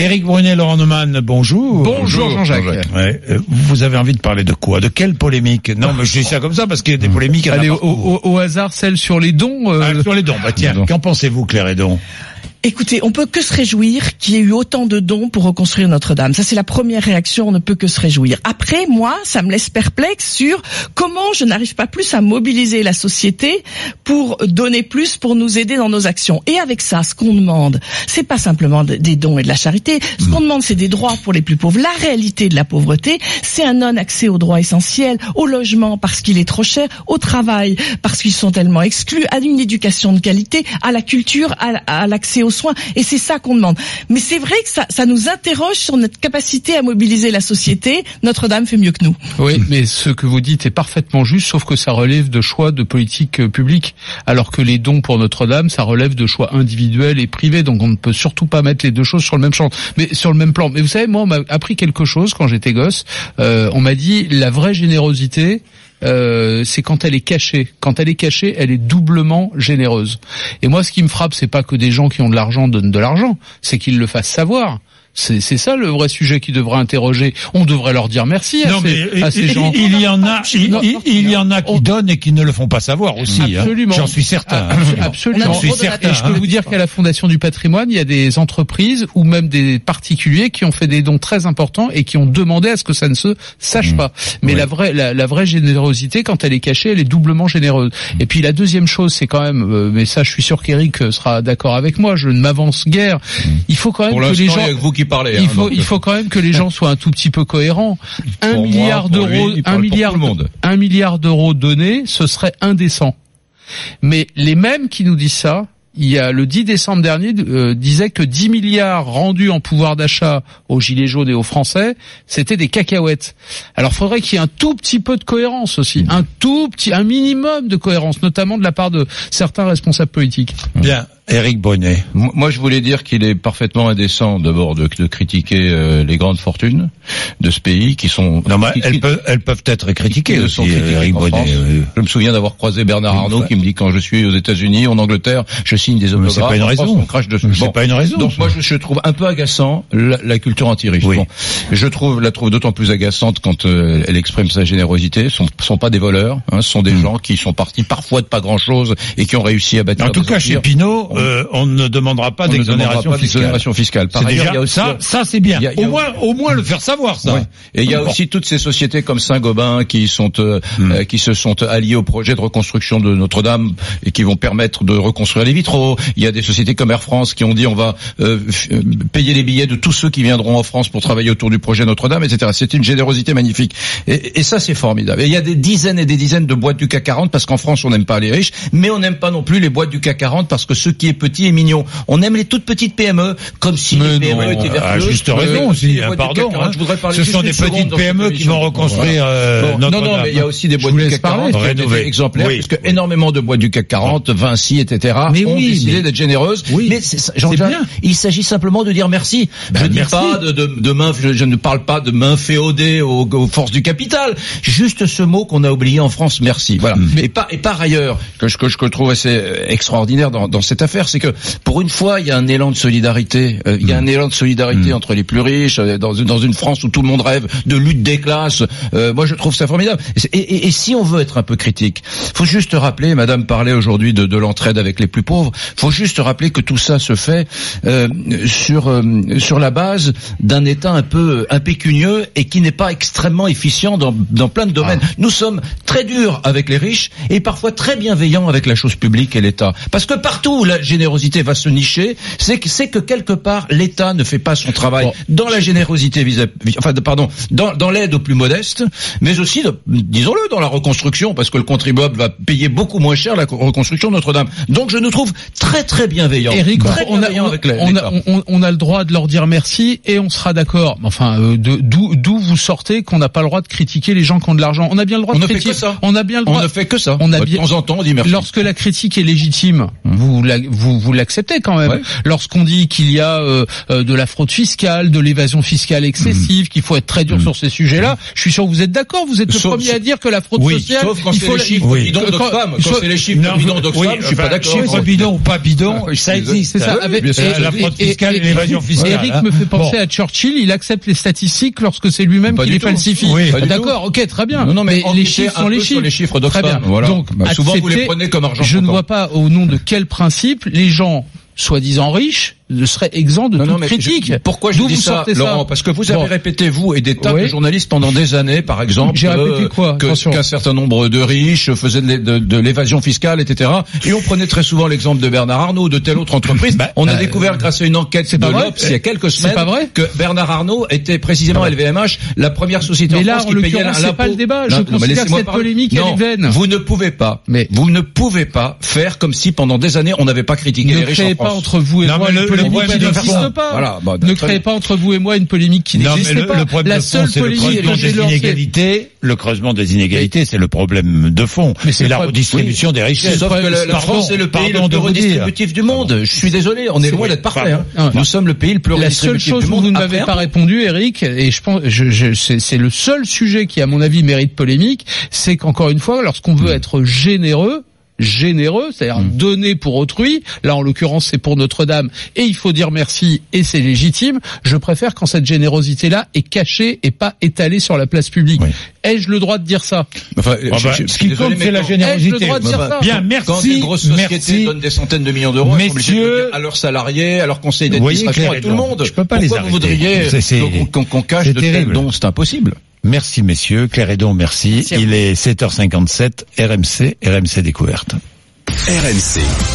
Éric Brunet, Laurent Neumann, bonjour. Bonjour Jean-Jacques. Ouais, euh, vous avez envie de parler de quoi? De quelle polémique? Non, mais je dis ça comme ça parce qu'il y a des polémiques. à Allez, au, au- au hasard, celle sur les dons. euh, Ah, sur les dons. Bah tiens, qu'en pensez-vous, Claire Edon Écoutez, on peut que se réjouir qu'il y ait eu autant de dons pour reconstruire Notre-Dame. Ça, c'est la première réaction. On ne peut que se réjouir. Après, moi, ça me laisse perplexe sur comment je n'arrive pas plus à mobiliser la société pour donner plus, pour nous aider dans nos actions. Et avec ça, ce qu'on demande, c'est pas simplement de- des dons et de la charité. Ce qu'on demande, c'est des droits pour les plus pauvres. La réalité de la pauvreté, c'est un non-accès aux droits essentiels, au logement parce qu'il est trop cher, au travail parce qu'ils sont tellement exclus, à une éducation de qualité, à la culture, à, à l'accès aux soins. Et c'est ça qu'on demande. Mais c'est vrai que ça, ça nous interroge sur notre capacité à mobiliser la société. Notre-Dame fait mieux que nous. Oui, mais ce que vous dites est parfaitement juste, sauf que ça relève de choix de politique euh, publique, alors que les dons pour Notre-Dame, ça relève de choix individuels et privés, donc on ne peut surtout pas mettre les deux choses sur le même champ, mais sur le même plan. Mais vous savez, moi, on m'a appris quelque chose quand j'étais gosse. Euh, on m'a dit la vraie générosité. Euh, c'est quand elle est cachée. Quand elle est cachée, elle est doublement généreuse. Et moi, ce qui me frappe, c'est pas que des gens qui ont de l'argent donnent de l'argent, c'est qu'ils le fassent savoir. C'est c'est ça le vrai sujet qui devrait interroger. On devrait leur dire merci à Non, ces, mais à ces gens. il y en a, il, Non, il- il y en a qui donnent et qui ne le font pas savoir aussi. hein. Absolument. J'en suis certain. Ah, Absolument. J'en suis certain. Et je peux hein. vous dire qu'à la Fondation du patrimoine, il y a des entreprises ou même des particuliers qui ont fait des dons très importants et qui ont demandé à ce que ça ne se sache pas. Mais Mmh. Oui. la vraie, la, la vraie générosité, quand elle est cachée, elle est doublement généreuse. Mmh. Et puis la deuxième chose, c'est quand même, euh, mais ça, je suis sûr qu'Éric euh, sera d'accord avec moi. Je ne m'avance guère. Il faut quand même Pour que les il gens. y a que vous qui Il hein, faut, donc, il faut quand même que les gens soient un tout petit peu cohérents. Un Pour milliard d'euros, un milliard, un milliard d'euros donnés, ce serait indécent. Mais les mêmes qui nous disent ça, il y a le 10 décembre dernier euh, disait que 10 milliards rendus en pouvoir d'achat aux gilets jaunes et aux Français, c'était des cacahuètes. Alors faudrait qu'il y ait un tout petit peu de cohérence aussi, un tout petit, un minimum de cohérence, notamment de la part de certains responsables politiques. Bien, Éric Brunet. Moi, je voulais dire qu'il est parfaitement indécent d'abord de, de critiquer euh, les grandes fortunes de ce pays qui sont. Non, mais qui- elles qui- peuvent, elles peuvent être critiquées qui aussi, Éric. France. oui. Je me souviens d'avoir croisé Bernard Arnault qui me dit quand je suis aux États-Unis, en Angleterre, je signe des Mais autographes. c'est pas une en France, raison. on crache dessus. C'est pas une raison, Donc moi, je, je trouve un peu agaçant la, la culture anti-riche. Oui. Bon, je trouve la trouve d'autant plus agaçante quand euh, elle exprime sa générosité. Ce sont, sont pas des voleurs, hein, ce sont des gens qui sont partis parfois de pas grand-chose et qui ont réussi à bâtir. Hmm. En tout cas, chez. Pinot, euh, on ne demandera pas d'exonération fiscale. fiscale. Par ailleurs, déjà- il y a aussi- ça, ça c'est bien. il y a- il y a- au moins, au moins le faire savoir ça. Ouais. Et il y a Bon. aussi toutes ces sociétés comme Saint-Gobain qui sont euh, Hmm. euh, qui se sont alliées au projet de reconstruction de Notre-Dame et qui vont permettre de reconstruire les vitraux. Il y a des sociétés comme Air France qui ont dit on va euh, euh, payer les billets de tous ceux qui viendront en France pour travailler autour du projet Notre-Dame, etc. C'est une générosité magnifique. Et, et ça c'est formidable. Et il y a des dizaines et des dizaines de boîtes du CAC 40 parce qu'en France on n'aime pas les riches, mais on n'aime pas non plus les boîtes du CAC 40 parce que ce qui est petit est mignon. On aime les toutes petites PME comme si Mais les PME non, étaient à vertueuses. juste raison aussi. pardon. CAC 40, hein. je voudrais parler Ce sont des petites PME qui émission. vont reconstruire euh, Bon, notre non, non, mais il y a aussi des boîtes du CAC 40 parler. qui ont été Rénover. exemplaires, Oui. parce que énormément de boîtes du CAC 40, Vinci, etc., Mais ont oui, décidé mais- d'être généreuses. Oui. Mais bien. il s'agit simplement de dire merci. Ben, je dis merci. pas de, de, de main, je, je ne parle pas de main féodée aux, aux forces du capital. Juste ce mot qu'on a oublié en France, merci. Voilà. Mm. Et, par, et par ailleurs, que je, que trouve assez euh, extraordinaire dans, dans cette affaire, c'est que pour une fois, il y a un élan de solidarité. Euh, il y a un élan de solidarité entre les plus riches, euh, dans, une- dans une France où tout le monde rêve de lutte des classes. Euh, moi, je trouve ça formidable. Et, et- et si on veut être un peu critique, faut juste rappeler, Madame parlait aujourd'hui de, de l'entraide avec les plus pauvres. Faut juste rappeler que tout ça se fait euh, sur euh, sur la base d'un État un peu impécunieux et qui n'est pas extrêmement efficient dans, dans plein de domaines. Nous sommes très durs avec les riches et parfois très bienveillants avec la chose publique et l'État. Parce que partout générosité va se nicher, c'est que c'est que quelque part l'État ne fait pas son travail Bon. dans la générosité vis-à-vis, enfin, de- pardon, dans, dans l'aide aux plus modestes, mais aussi, de- disons-le, dans la reconstruction, parce que le contribuable va payer beaucoup moins cher la co- reconstruction de Notre-Dame. Donc je nous trouve très très bienveillants. Eric, très on a, bienveillants on, avec on a, on, on a le droit de leur dire merci et on sera d'accord. Enfin, euh, de- d'où d'où vous sortez qu'on n'a pas le droit de critiquer les gens qui ont de l'argent? On a bien le droit On de ne fait que ça. On a bien le On droit. ne fait que ça. On a de bien- temps en temps, on dit merci. Lorsque la critique est légitime, vous la, vous vous l'acceptez quand même. Ouais. Lorsqu'on dit qu'il y a euh, euh, de la fraude fiscale, de l'évasion fiscale excessive, qu'il faut être très dur sur ces sujets-là, je suis sûr que vous êtes d'accord. Vous êtes le Sauf- premier à dire que la fraude Oui, sociale, Sauf quand il faut les chiffres oui. bidons Quand- d'Oxfam. Quand soit- c'est les chiffres bidons d'Oxfam, oui, je suis pas d'accord. Chiffre bidon ou pas bidon, ça Oui, existe. C'est ça. Avec bien sûr, la fraude fiscale et l'évasion fiscale. Eric hein. me fait penser Bon. à Churchill. Il accepte les statistiques lorsque c'est lui-même qui les tout. falsifie. Oui. D'accord. Ok, très bien. Non, non, mais, les chiffres sont les chiffres. les chiffres Très bien. d'Oxfam. Souvent vous les prenez comme argent Je ne vois pas au nom de quel principe les gens soi-disant riches ne seraient exempts de Non, non, toute mais critique. je- pourquoi je dis vous ça, Laurent Parce que vous avez Bon. répété, vous et des tas Oui. de journalistes pendant des années, par exemple, euh, qu'un certain nombre de riches faisaient de l'é- de, de l'évasion fiscale, etc. Et on prenait très souvent l'exemple de Bernard Arnault, de telle autre entreprise. on a euh, découvert grâce à une enquête de pas vrai l'Obs il y a quelques semaines pas vrai que Bernard Arnault était précisément LVMH, la première société Mais en là, France en qui payait l'impôt. c'est pas le débat. Je Non, considère cette parler. polémique, elle est vaine. Vous ne pouvez pas, Mais- vous ne pouvez pas faire comme si pendant des années on n'avait pas critiqué les riches en pas France. entre vous et moi le- polémique problème n'existe pas. Voilà, bah, ne créez pas entre vous et moi une polémique qui n'existe pas. le problème La de fond, seule c'est le polémique creusement des inégalités. Le creusement des inégalités, c'est le problème de fond. Mais c'est la redistribution des richesses. Sauf que la, France est le pays le plus redistributif du monde. Je suis désolé, on est loin d'être parfait. hein. Nous sommes le pays le plus La seule redistributif chose du où monde. vous ne m'avez Après, pas répondu, Eric, et je pense, c'est c'est le seul sujet qui, à mon avis, mérite polémique, c'est qu'encore une fois, lorsqu'on veut être généreux, généreux, c'est-à-dire donner pour autrui, là en l'occurrence c'est pour Notre-Dame, et il faut dire merci, et c'est légitime, je préfère quand cette générosité-là est cachée et pas étalée sur la place publique. Oui. Ai-je le droit de dire ça? Enfin, Ah bah, je- je ce qui compte, c'est la générosité. Le droit de dire ça? Bien, Quand merci, des grosses sociétés merci. donnent des centaines de millions d'euros, Messieurs, à leurs salariés, à leurs conseils voyez, d'administration, à tout le monde? je peux pas les vous arrêter. voudriez qu'on cache de tels dons? C'est impossible. Merci messieurs, Claire Edon, merci. Merci. Il est 7h57, RMC, RMC Découverte. RMC.